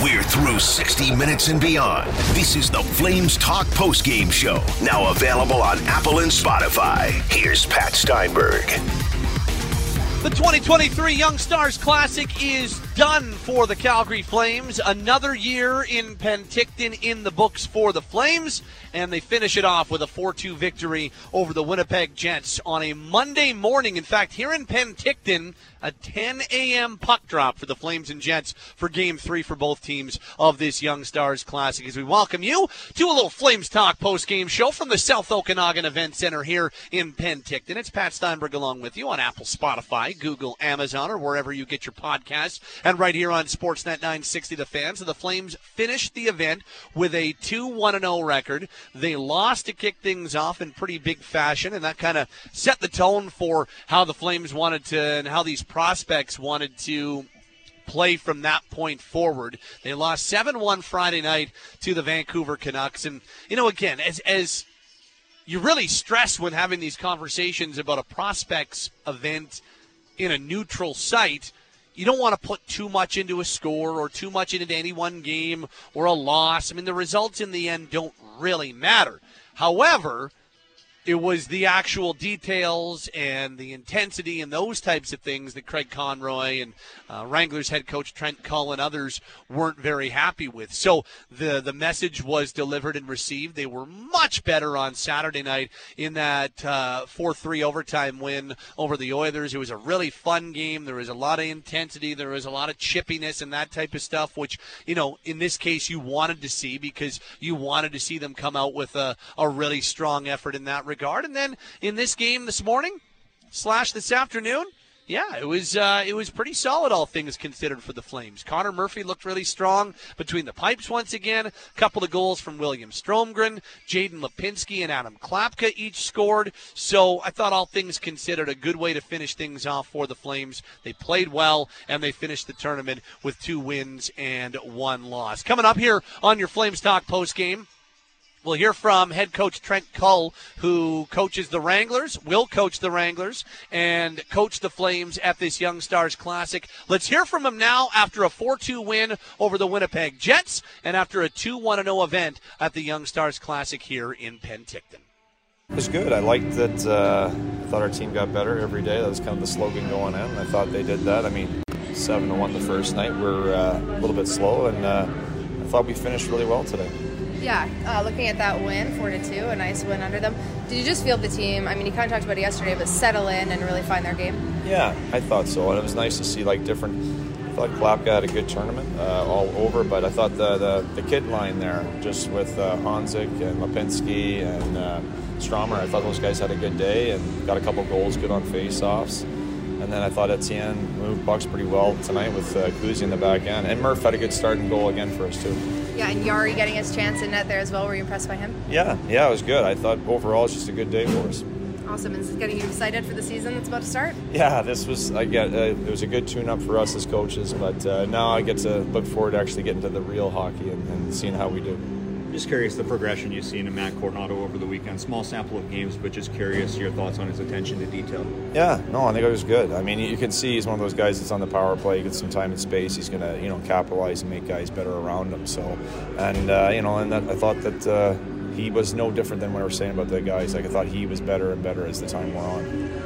We're through 60 minutes and beyond. This is the Flames Talk postgame show, now available on Apple and Spotify. Here's Pat Steinberg. The 2023 Young Stars Classic is done for the Calgary Flames. Another year in Penticton in the books for the Flames, and they finish it off with a 4 2 victory over the Winnipeg Jets on a Monday morning. In fact, here in Penticton, a 10 a.m. puck drop for the Flames and Jets for game three for both teams of this Young Stars Classic. As we welcome you to a little Flames Talk post game show from the South Okanagan Event Center here in Penticton. It's Pat Steinberg along with you on Apple, Spotify, Google, Amazon, or wherever you get your podcasts. And right here on Sportsnet 960 The Fans. The Flames finished the event with a 2 1 0 record. They lost to kick things off in pretty big fashion, and that kind of set the tone for how the Flames wanted to and how these prospects wanted to play from that point forward. They lost 7 1 Friday night to the Vancouver Canucks. And, you know, again, as, as you really stress when having these conversations about a prospects event in a neutral site, you don't want to put too much into a score or too much into any one game or a loss. I mean, the results in the end don't really matter. However, it was the actual details and the intensity and those types of things that Craig Conroy and uh, Wranglers head coach Trent Cull and others weren't very happy with. So the the message was delivered and received. They were much better on Saturday night in that uh, four three overtime win over the Oilers. It was a really fun game. There was a lot of intensity. There was a lot of chippiness and that type of stuff, which you know in this case you wanted to see because you wanted to see them come out with a, a really strong effort in that regard regard. And then in this game this morning slash this afternoon, yeah, it was uh, it was pretty solid, all things considered, for the Flames. Connor Murphy looked really strong between the pipes once again. A couple of goals from William Stromgren, Jaden Lipinski, and Adam Klapka each scored. So I thought, all things considered, a good way to finish things off for the Flames. They played well, and they finished the tournament with two wins and one loss. Coming up here on your Flames Talk post game. We'll hear from head coach Trent Cull, who coaches the Wranglers, will coach the Wranglers, and coach the Flames at this Young Stars Classic. Let's hear from him now after a 4 2 win over the Winnipeg Jets and after a 2 1 0 event at the Young Stars Classic here in Penticton. It was good. I liked that. Uh, I thought our team got better every day. That was kind of the slogan going in. I thought they did that. I mean, seven to one the first night. We're uh, a little bit slow, and uh, I thought we finished really well today. Yeah, uh, looking at that win, four to two, a nice win under them. Did you just feel the team? I mean, you kind of talked about it yesterday, but settle in and really find their game. Yeah, I thought so, and it was nice to see like different. I thought Klapka had a good tournament uh, all over, but I thought the, the, the kid line there, just with uh, and Lipinski and uh, Stromer, I thought those guys had a good day and got a couple goals, good on face-offs. And then I thought Etienne moved Bucks pretty well tonight with uh, Kuzi in the back end. And Murph had a good start and goal again for us, too. Yeah, and Yari getting his chance in net there as well. Were you impressed by him? Yeah, yeah, it was good. I thought overall it's just a good day for us. Awesome. Is it getting you excited for the season that's about to start? Yeah, this was I get uh, it was a good tune-up for us as coaches, but uh, now I get to look forward to actually getting to the real hockey and, and seeing how we do. Just curious the progression you've seen in Matt Coronato over the weekend. Small sample of games, but just curious your thoughts on his attention to detail. Yeah, no, I think it was good. I mean, you can see he's one of those guys that's on the power play, He gets some time and space. He's going to, you know, capitalize and make guys better around him. So, and uh, you know, and that, I thought that uh, he was no different than what we were saying about the guys. Like I thought he was better and better as the time went on.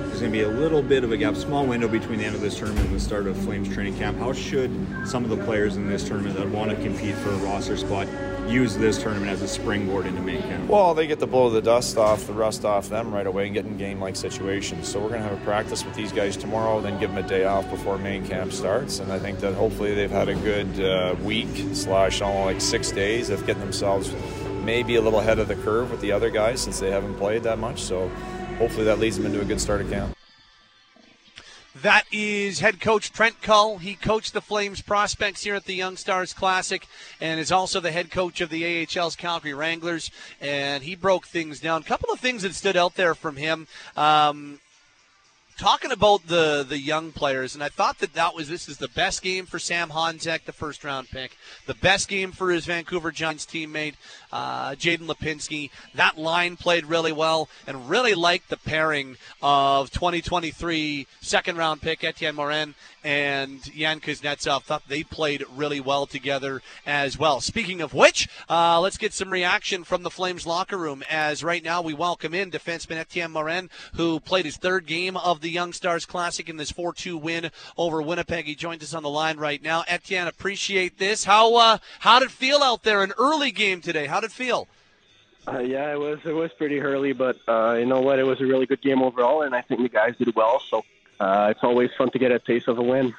There's going to be a little bit of a gap, small window between the end of this tournament and the start of Flames training camp. How should some of the players in this tournament that want to compete for a roster spot use this tournament as a springboard into main camp? Well, they get to blow the dust off, the rust off them right away and get in game-like situations. So we're going to have a practice with these guys tomorrow, then give them a day off before main camp starts. And I think that hopefully they've had a good uh, week slash all like six days of getting themselves maybe a little ahead of the curve with the other guys since they haven't played that much. So hopefully that leads them into a good start of camp. That is head coach Trent Cull. He coached the Flames prospects here at the Young Stars Classic and is also the head coach of the AHL's Calgary Wranglers. And he broke things down. A couple of things that stood out there from him. Um, talking about the the young players, and I thought that that was this is the best game for Sam Honzek, the first round pick, the best game for his Vancouver Giants teammate uh, Jaden Lipinski. That line played really well, and really liked the pairing of 2023 second round pick Etienne Morin and Yan Kuznetsov. Thought they played really well together as well. Speaking of which, uh, let's get some reaction from the Flames locker room. As right now we welcome in defenseman Etienne Morin, who played his third game of the Young Stars Classic in this 4-2 win over Winnipeg. He joins us on the line right now. Etienne, appreciate this. How uh, how did it feel out there? An early game today. How did it feel? Uh, yeah, it was it was pretty early, but uh, you know what? It was a really good game overall, and I think the guys did well. So uh, it's always fun to get a taste of a win.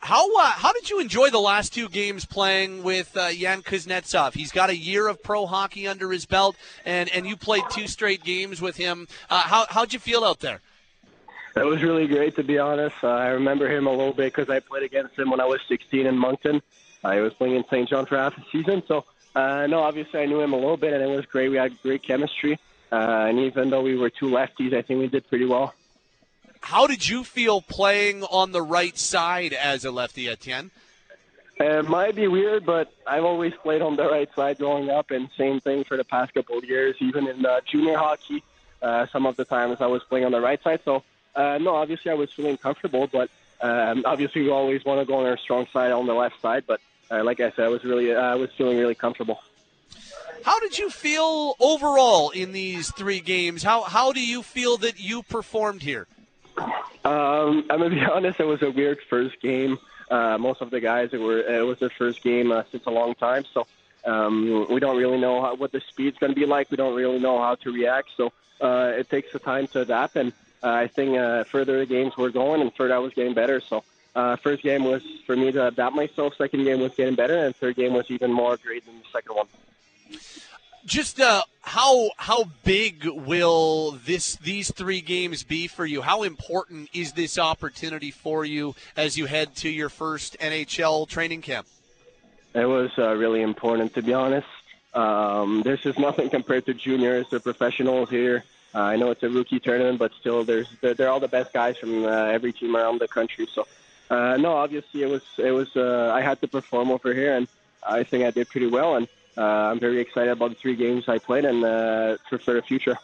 How uh, how did you enjoy the last two games playing with uh, Yan Kuznetsov? He's got a year of pro hockey under his belt, and, and you played two straight games with him. Uh, how how'd you feel out there? It was really great, to be honest. Uh, I remember him a little bit because I played against him when I was 16 in Moncton. I was playing in St. John for half the season, so uh, no, obviously I knew him a little bit, and it was great. We had great chemistry, uh, and even though we were two lefties, I think we did pretty well. How did you feel playing on the right side as a lefty, Etienne? It might be weird, but I've always played on the right side growing up, and same thing for the past couple of years. Even in uh, junior hockey, uh, some of the times I was playing on the right side. So, uh, no, obviously I was feeling comfortable, but um, obviously we always want to go on our strong side on the left side. But uh, like I said, I was really, uh, I was feeling really comfortable. How did you feel overall in these three games? How how do you feel that you performed here? Um, I'm gonna be honest. It was a weird first game. Uh, most of the guys, it were it was their first game uh, since a long time, so um, we don't really know how, what the speed's going to be like. We don't really know how to react. So uh, it takes the time to adapt. And uh, I think uh, further the games were going, and third I was getting better. So uh, first game was for me to adapt myself. Second game was getting better, and third game was even more great than the second one. Just uh, how how big will this these three games be for you? How important is this opportunity for you as you head to your first NHL training camp? It was uh, really important, to be honest. Um, this is nothing compared to juniors or professionals here. Uh, I know it's a rookie tournament, but still, there's they're, they're all the best guys from uh, every team around the country. So, uh, no, obviously, it was it was uh, I had to perform over here, and I think I did pretty well. And uh, I'm very excited about the three games I played and uh, for, for the future.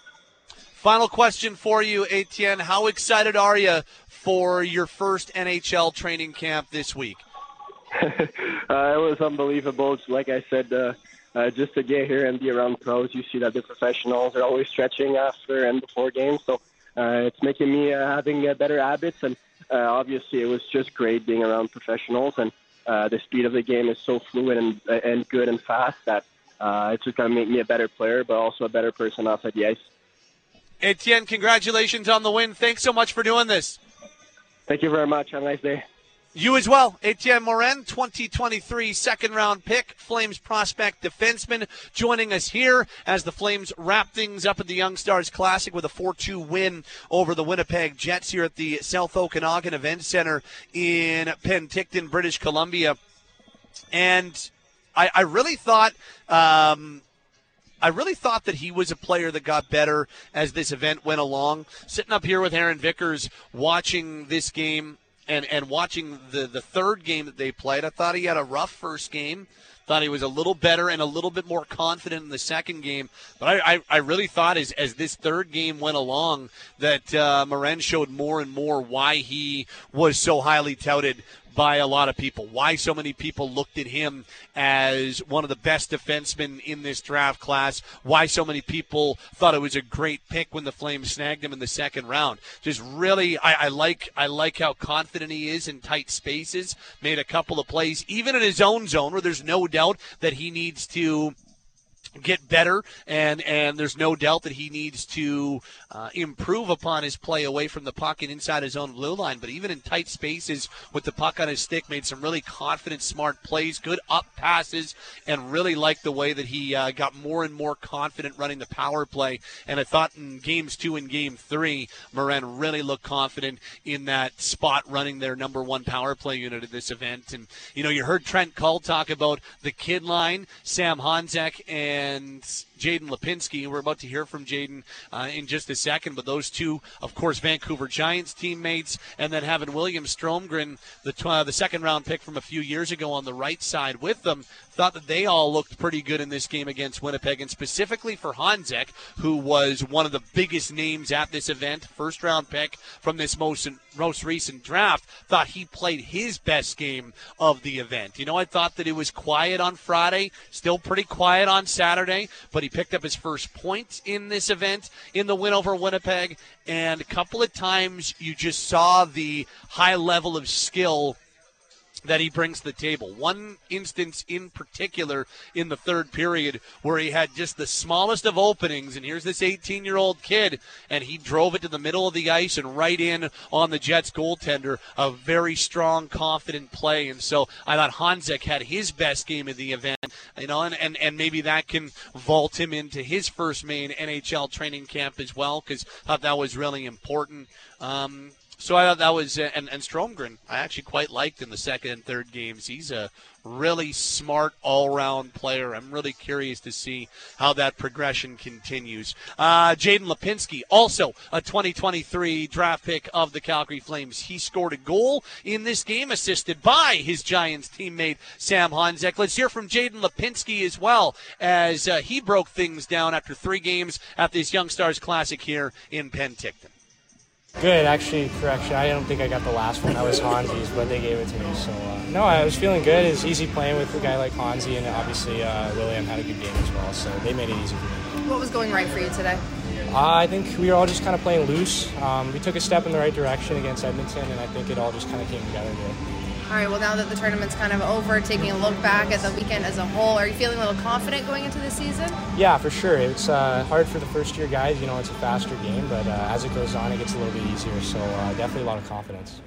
Final question for you, Etienne. How excited are you for your first NHL training camp this week? uh, it was unbelievable. Like I said, uh, uh, just to get here and be around pros, you see that the professionals are always stretching after and before games. So uh, it's making me uh, having uh, better habits. And uh, obviously, it was just great being around professionals. And uh, the speed of the game is so fluid and and good and fast that uh, it's just going to make me a better player, but also a better person outside the ice. Etienne, congratulations on the win. Thanks so much for doing this. Thank you very much. Have a nice day. You as well. Etienne Morin, 2023 second round pick, Flames prospect defenseman, joining us here as the Flames wrap things up at the Young Stars Classic with a 4 2 win over the Winnipeg Jets here at the South Okanagan Event Center in Penticton, British Columbia. And I, I really thought. Um, I really thought that he was a player that got better as this event went along. Sitting up here with Aaron Vickers, watching this game and and watching the the third game that they played, I thought he had a rough first game. Thought he was a little better and a little bit more confident in the second game. But I, I, I really thought as, as this third game went along that uh, Morin showed more and more why he was so highly touted by a lot of people. Why so many people looked at him as one of the best defensemen in this draft class. Why so many people thought it was a great pick when the Flames snagged him in the second round. Just really, I, I like I like how confident he is in tight spaces. Made a couple of plays, even in his own zone, where there's no doubt that he needs to get better and and there's no doubt that he needs to uh, improve upon his play away from the puck and inside his own blue line. But even in tight spaces with the puck on his stick made some really confident smart plays good up passes and really liked the way that he uh, got more and more confident running the power play. And I thought in games two and game three Morin really looked confident in that spot running their number one power play unit at this event. And you know you heard Trent Cull talk about the kid line Sam Honzek and and Jaden Lipinski. We're about to hear from Jaden uh, in just a second, but those two, of course, Vancouver Giants teammates, and then having William Stromgren, the tw- uh, the second round pick from a few years ago, on the right side with them. Thought that they all looked pretty good in this game against Winnipeg, and specifically for Honzek, who was one of the biggest names at this event, first round pick from this most most recent draft. Thought he played his best game of the event. You know, I thought that it was quiet on Friday, still pretty quiet on Saturday, but he picked up his first point in this event in the win over Winnipeg, and a couple of times you just saw the high level of skill that he brings to the table. One instance in particular in the third period where he had just the smallest of openings, and here's this 18 year old kid, and he drove it to the middle of the ice and right in on the Jets goaltender. A very strong, confident play. And so I thought Honzek had his best game of the event, you know, and, and, and maybe that can vault him into his first main NHL training camp as well, because thought that was really important. Um, so I thought that was uh, and and Stromgren I actually quite liked in the second and third games. He's a really smart all-round player. I'm really curious to see how that progression continues. Uh, Jaden Lipinski, also a 2023 draft pick of the Calgary Flames. He scored a goal in this game, assisted by his Giants teammate Sam Honzek. Let's hear from Jaden Lipinski as well as uh, he broke things down after three games at this Young Stars Classic here in Penticton. Good, actually, correction. I don't think I got the last one. That was Hansi's, but they gave it to me. So, uh, no, I was feeling good. It's easy playing with a guy like Hansi, and obviously uh, William had a good game as well. So they made it easy for me. What was going right for you today? Uh, I think we were all just kind of playing loose. Um, we took a step in the right direction against Edmonton, and I think it all just kind of came together today. All right, well, now that the tournament's kind of over, taking a look back at the weekend as a whole, are you feeling a little confident going into the season? Yeah, for sure. It's uh, hard for the first year guys. You know, it's a faster game, but uh, as it goes on, it gets a little bit easier. So uh, definitely a lot of confidence.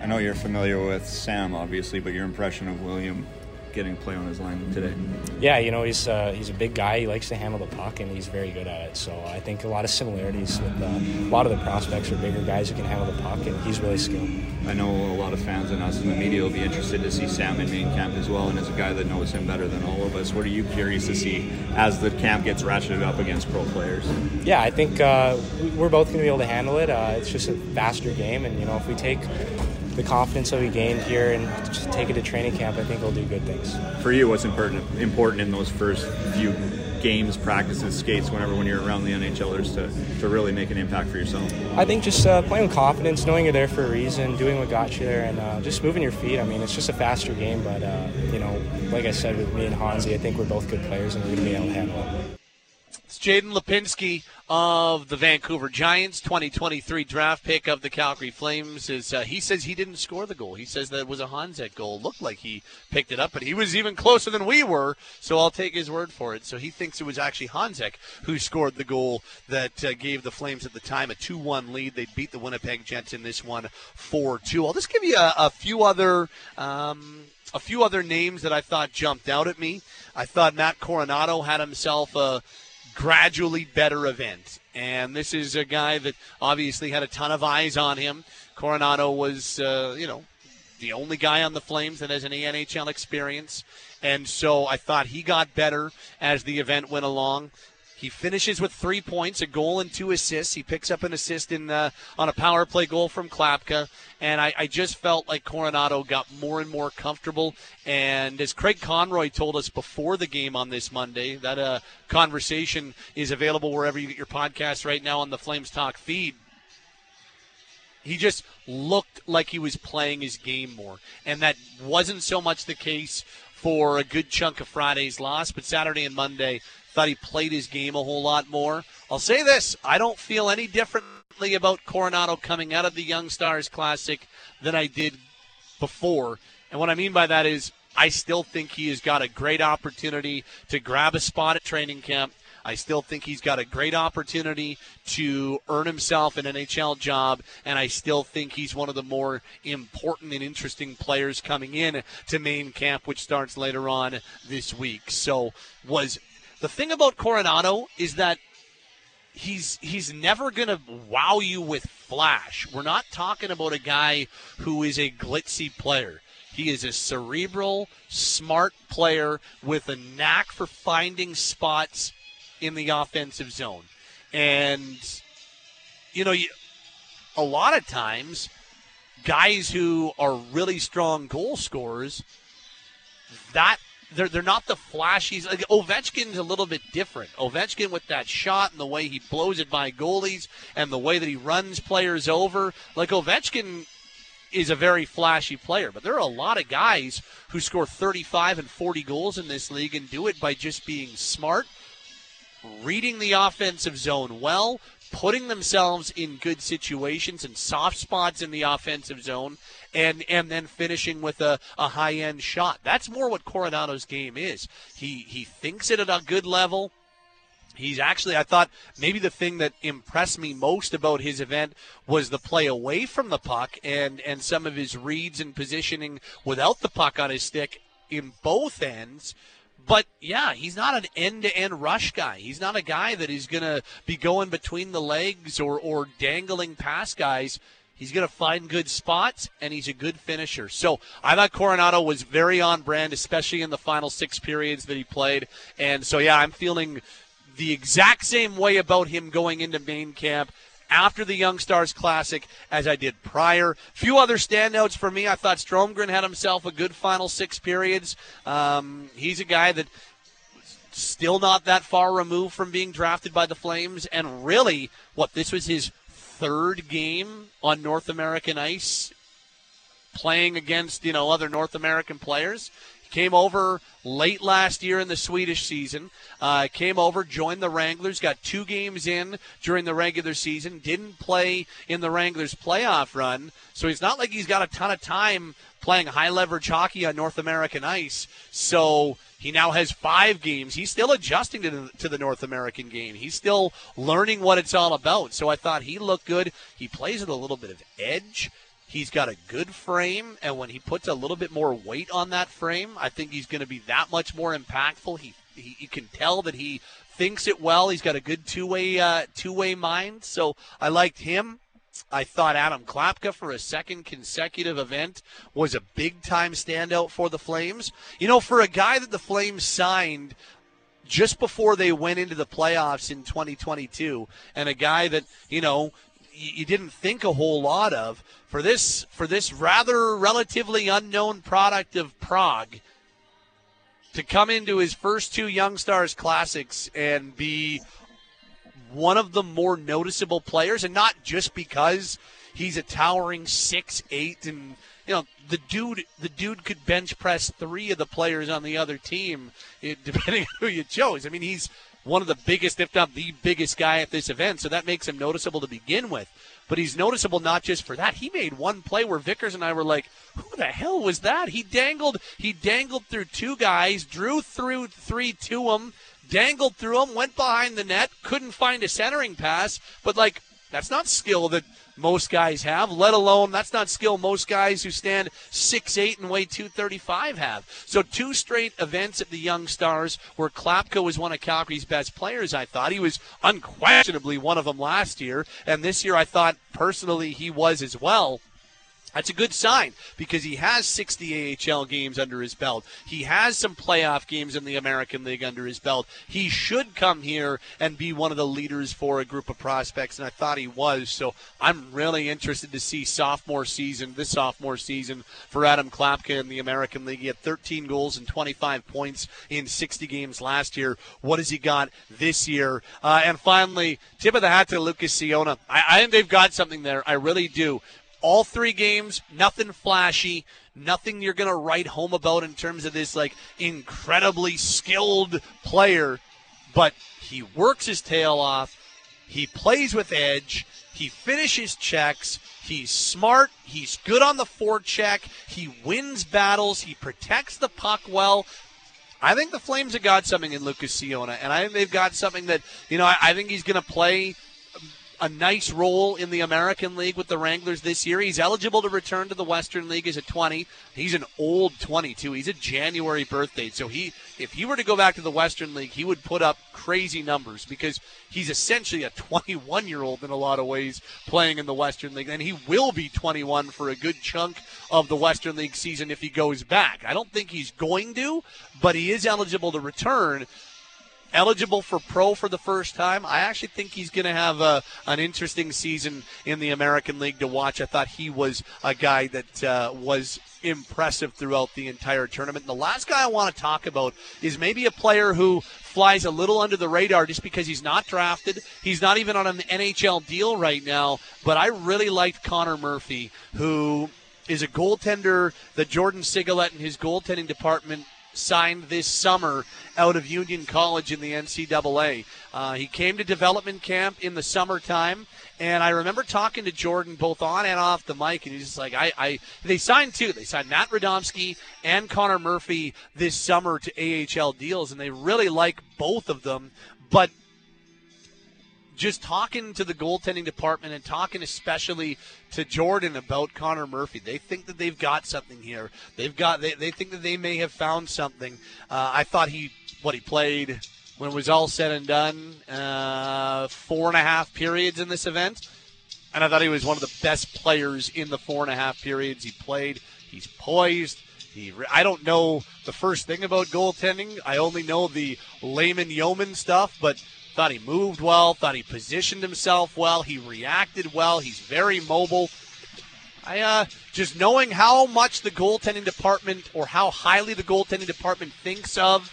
I know you're familiar with Sam, obviously, but your impression of William getting play on his line today? Yeah, you know he's uh, he's a big guy. He likes to handle the puck, and he's very good at it. So I think a lot of similarities with uh, a lot of the prospects are bigger guys who can handle the puck, and he's really skilled. I know a lot of fans and us in the media will be interested to see Sam in main camp as well, and as a guy that knows him better than all of us, what are you curious to see as the camp gets ratcheted up against pro players? Yeah, I think uh, we're both going to be able to handle it. Uh, it's just a faster game, and you know if we take the confidence that we gained here and just take it to training camp, I think we'll do good things. For you, what's important important in those first few games, practices, skates, whenever when you're around the NHLers to, to really make an impact for yourself? I think just uh, playing with confidence, knowing you're there for a reason, doing what got you there, and uh, just moving your feet. I mean, it's just a faster game, but uh, you know, like I said with me and Hansi, I think we're both good players and we're going to be able to handle it. It's Jaden Lipinski of the Vancouver Giants, 2023 draft pick of the Calgary Flames. Is uh, he says he didn't score the goal. He says that it was a Honzek goal. Looked like he picked it up, but he was even closer than we were. So I'll take his word for it. So he thinks it was actually Honzek who scored the goal that uh, gave the Flames at the time a 2-1 lead. They beat the Winnipeg Jets in this one 4-2. I'll just give you a, a few other. Um, a few other names that I thought jumped out at me. I thought Matt Coronato had himself a gradually better event. And this is a guy that obviously had a ton of eyes on him. Coronato was, uh, you know, the only guy on the Flames that has any NHL experience. And so I thought he got better as the event went along. He finishes with three points, a goal and two assists. He picks up an assist in uh, on a power play goal from Klapka, and I, I, just felt like Coronato got more and more comfortable. And as Craig Conroy told us before the game on this Monday, that uh, conversation is available wherever you get your podcast right now on the Flames Talk feed. He just looked like he was playing his game more, and that wasn't so much the case for a good chunk of Friday's loss, but Saturday and Monday Thought he played his game a whole lot more. I'll say this I don't feel any differently about Coronato coming out of the Young Stars Classic than I did before. And what I mean by that is I still think he has got a great opportunity to grab a spot at training camp. I still think he's got a great opportunity to earn himself an NHL job, and I still think he's one of the more important and interesting players coming in to main camp, which starts later on this week. So, was the thing about Coronato is that he's he's never going to wow you with flash. We're not talking about a guy who is a glitzy player. He is a cerebral, smart player with a knack for finding spots in the offensive zone. And, you know, you, a lot of times, guys who are really strong goal scorers, that they're they're not the flashies. Like Ovechkin's a little bit different. Ovechkin with that shot and the way he blows it by goalies and the way that he runs players over. Like Ovechkin is a very flashy player, but there are a lot of guys who score 35 and 40 goals in this league and do it by just being smart, reading the offensive zone well, putting themselves in good situations and soft spots in the offensive zone and and then finishing with a, a high end shot. That's more what Coronato's game is. He he thinks it at a good level. He's actually, I thought maybe the thing that impressed me most about his event was the play away from the puck and, and some of his reads and positioning without the puck on his stick in both ends. But yeah, he's not an end to end rush guy. He's not a guy that is going to be going between the legs or, or dangling past guys. He's going to find good spots, and he's a good finisher. So I thought Coronato was very on brand, especially in the final six periods that he played. And so, yeah, I'm feeling the exact same way about him going into main camp after the Young Stars Classic as I did prior. Few other standouts for me. I thought Stromgren had himself a good final six periods. Um, he's a guy that still not that far removed from being drafted by the Flames, and really, what this was his third game on North American ice, playing against you know other North American players. Came over late last year in the Swedish season. Uh, came over, joined the Wranglers, got two games in during the regular season. Didn't play in the Wranglers playoff run, so he's not like he's got a ton of time playing high leverage hockey on North American ice. So he now has five games. He's still adjusting to the, to the North American game. He's still learning what it's all about. So I thought he looked good. He plays with a little bit of edge. He's got a good frame, and when he puts a little bit more weight on that frame, I think he's going to be that much more impactful. He, he you can tell that he thinks it well. He's got a good two way uh, two way mind, so I liked him. I thought Adam Klapka for a second consecutive event was a big time standout for the Flames. You know, for a guy that the Flames signed just before they went into the playoffs in 2022, and a guy that you know you didn't think a whole lot of for this for this rather relatively unknown product of Prague to come into his first two Young Stars Classics and be one of the more noticeable players, and not just because he's a towering six eight and you know the dude the dude could bench press three of the players on the other team depending who you chose. I mean he's one of the biggest, if not the biggest guy at this event, so that makes him noticeable to begin with but he's noticeable not just for that. He made one play where Vickers and I were like, "Who the hell was that?" He dangled, he dangled through two guys, drew through three to him, dangled through him, went behind the net, couldn't find a centering pass, but like that's not skill that most guys have, let alone that's not skill most guys who stand six eight and weigh 235 have. So two straight events at the Young Stars where Klapka was one of Calgary's best players, I thought. He was unquestionably one of them last year, and this year I thought personally he was as well. That's a good sign because he has 60 AHL games under his belt. He has some playoff games in the American League under his belt. He should come here and be one of the leaders for a group of prospects, and I thought he was. So I'm really interested to see sophomore season, this sophomore season for Adam Klapka in the American League. He had 13 goals and 25 points in 60 games last year. What has he got this year? Uh, and finally, tip of the hat to Lucas Ciona. I, I think they've got something there. I really do all three games, nothing flashy, nothing you're going to write home about in terms of this like incredibly skilled player, but he works his tail off. He plays with edge. He finishes checks. He's smart. He's good on the forecheck. He wins battles. He protects the puck well. I think the Flames have got something in Lucas Ciona, and I think they've got something that, you know, I, I think he's going to play a nice role in the American League with the Wranglers this year. He's eligible to return to the Western League as a 20. He's an old 22. He's a January birthday. So he if he were to go back to the Western League, he would put up crazy numbers because he's essentially a 21-year-old in a lot of ways playing in the Western League and he will be 21 for a good chunk of the Western League season if he goes back. I don't think he's going to, but he is eligible to return eligible for pro for the first time. I actually think he's going to have a, an interesting season in the American League to watch. I thought he was a guy that uh, was impressive throughout the entire tournament. And the last guy I want to talk about is maybe a player who flies a little under the radar just because he's not drafted. He's not even on an NHL deal right now. But I really liked Connor Murphy, who is a goaltender that Jordan Sigalet and his goaltending department signed this summer out of Union College in the NCAA. Uh, he came to development camp in the summertime, and I remember talking to Jordan both on and off the mic, and he's just like, I, I they signed two. They signed Matt Radomski and Connor Murphy this summer to AHL deals, and they really like both of them, but just talking to the goaltending department and talking especially to Jordan about Connor Murphy. They think that they've got something here. They've got they, they think that they may have found something. Uh, I thought he what he played when it was all said and done, uh, four and a half periods in this event. And I thought he was one of the best players in the four and a half periods he played. He's poised. He, I don't know the first thing about goaltending. I only know the layman yeoman stuff, but thought he moved well, thought he positioned himself well, he reacted well, he's very mobile. I uh, just knowing how much the goaltending department or how highly the goaltending department thinks of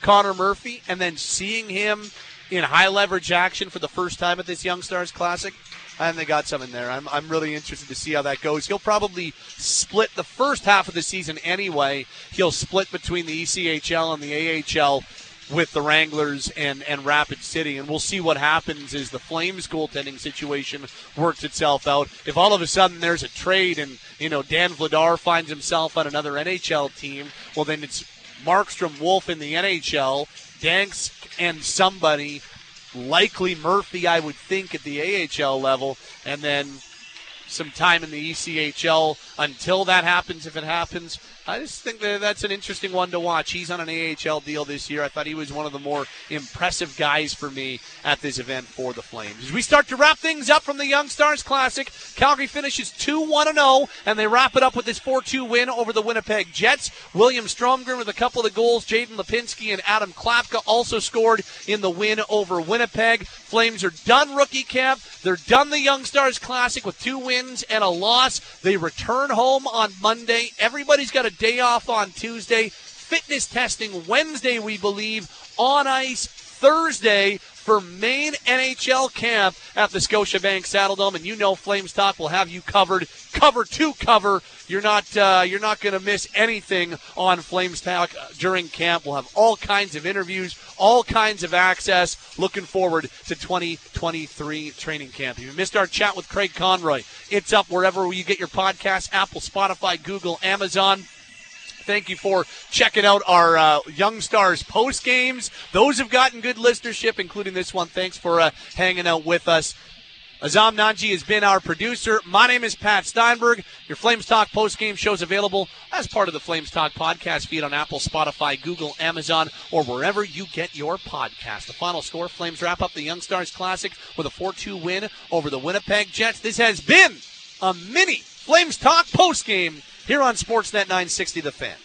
Connor Murphy, and then seeing him in high leverage action for the first time at this Young Stars Classic, and they got some in there. I'm, I'm really interested to see how that goes. He'll probably split the first half of the season anyway. He'll split between the ECHL and the AHL with the Wranglers and, and Rapid City. And we'll see what happens as the Flames goaltending situation works itself out. If all of a sudden there's a trade and, you know, Dan Vladar finds himself on another NHL team, well, then it's Markstrom Wolf in the NHL, Dansk and somebody, likely Murphy, I would think, at the AHL level, and then some time in the ECHL until that happens, if it happens. I just think that that's an interesting one to watch. He's on an AHL deal this year. I thought he was one of the more impressive guys for me at this event for the Flames. As we start to wrap things up from the Young Stars Classic, Calgary finishes 2 1 0, and they wrap it up with this 4 2 win over the Winnipeg Jets. William Stromgren with a couple of goals. Jaden Lipinski and Adam Klapka also scored in the win over Winnipeg. Flames are done rookie camp. They're done the Young Stars Classic with two wins and a loss. They return home on Monday. Everybody's got a day off on Tuesday. Fitness testing Wednesday, we believe. On ice Thursday for main NHL camp at the Scotiabank Saddledome, and you know Flames Talk will have you covered, cover to cover. You're not uh, you're not going to miss anything on Flames Talk during camp. We'll have all kinds of interviews, all kinds of access. Looking forward to 2023 training camp. If you missed our chat with Craig Conroy, it's up wherever you get your podcasts: Apple, Spotify, Google, Amazon. Thank you for checking out our uh, Young Stars post games. Those have gotten good listenership, including this one. Thanks for uh, hanging out with us. Azam Nanji has been our producer. My name is Pat Steinberg. Your Flames Talk post game show is available as part of the Flames Talk podcast feed on Apple, Spotify, Google, Amazon, or wherever you get your podcast. The final score Flames wrap up the Young Stars Classic with a 4 2 win over the Winnipeg Jets. This has been a mini Flames Talk post game here on Sportsnet 960 The Fan.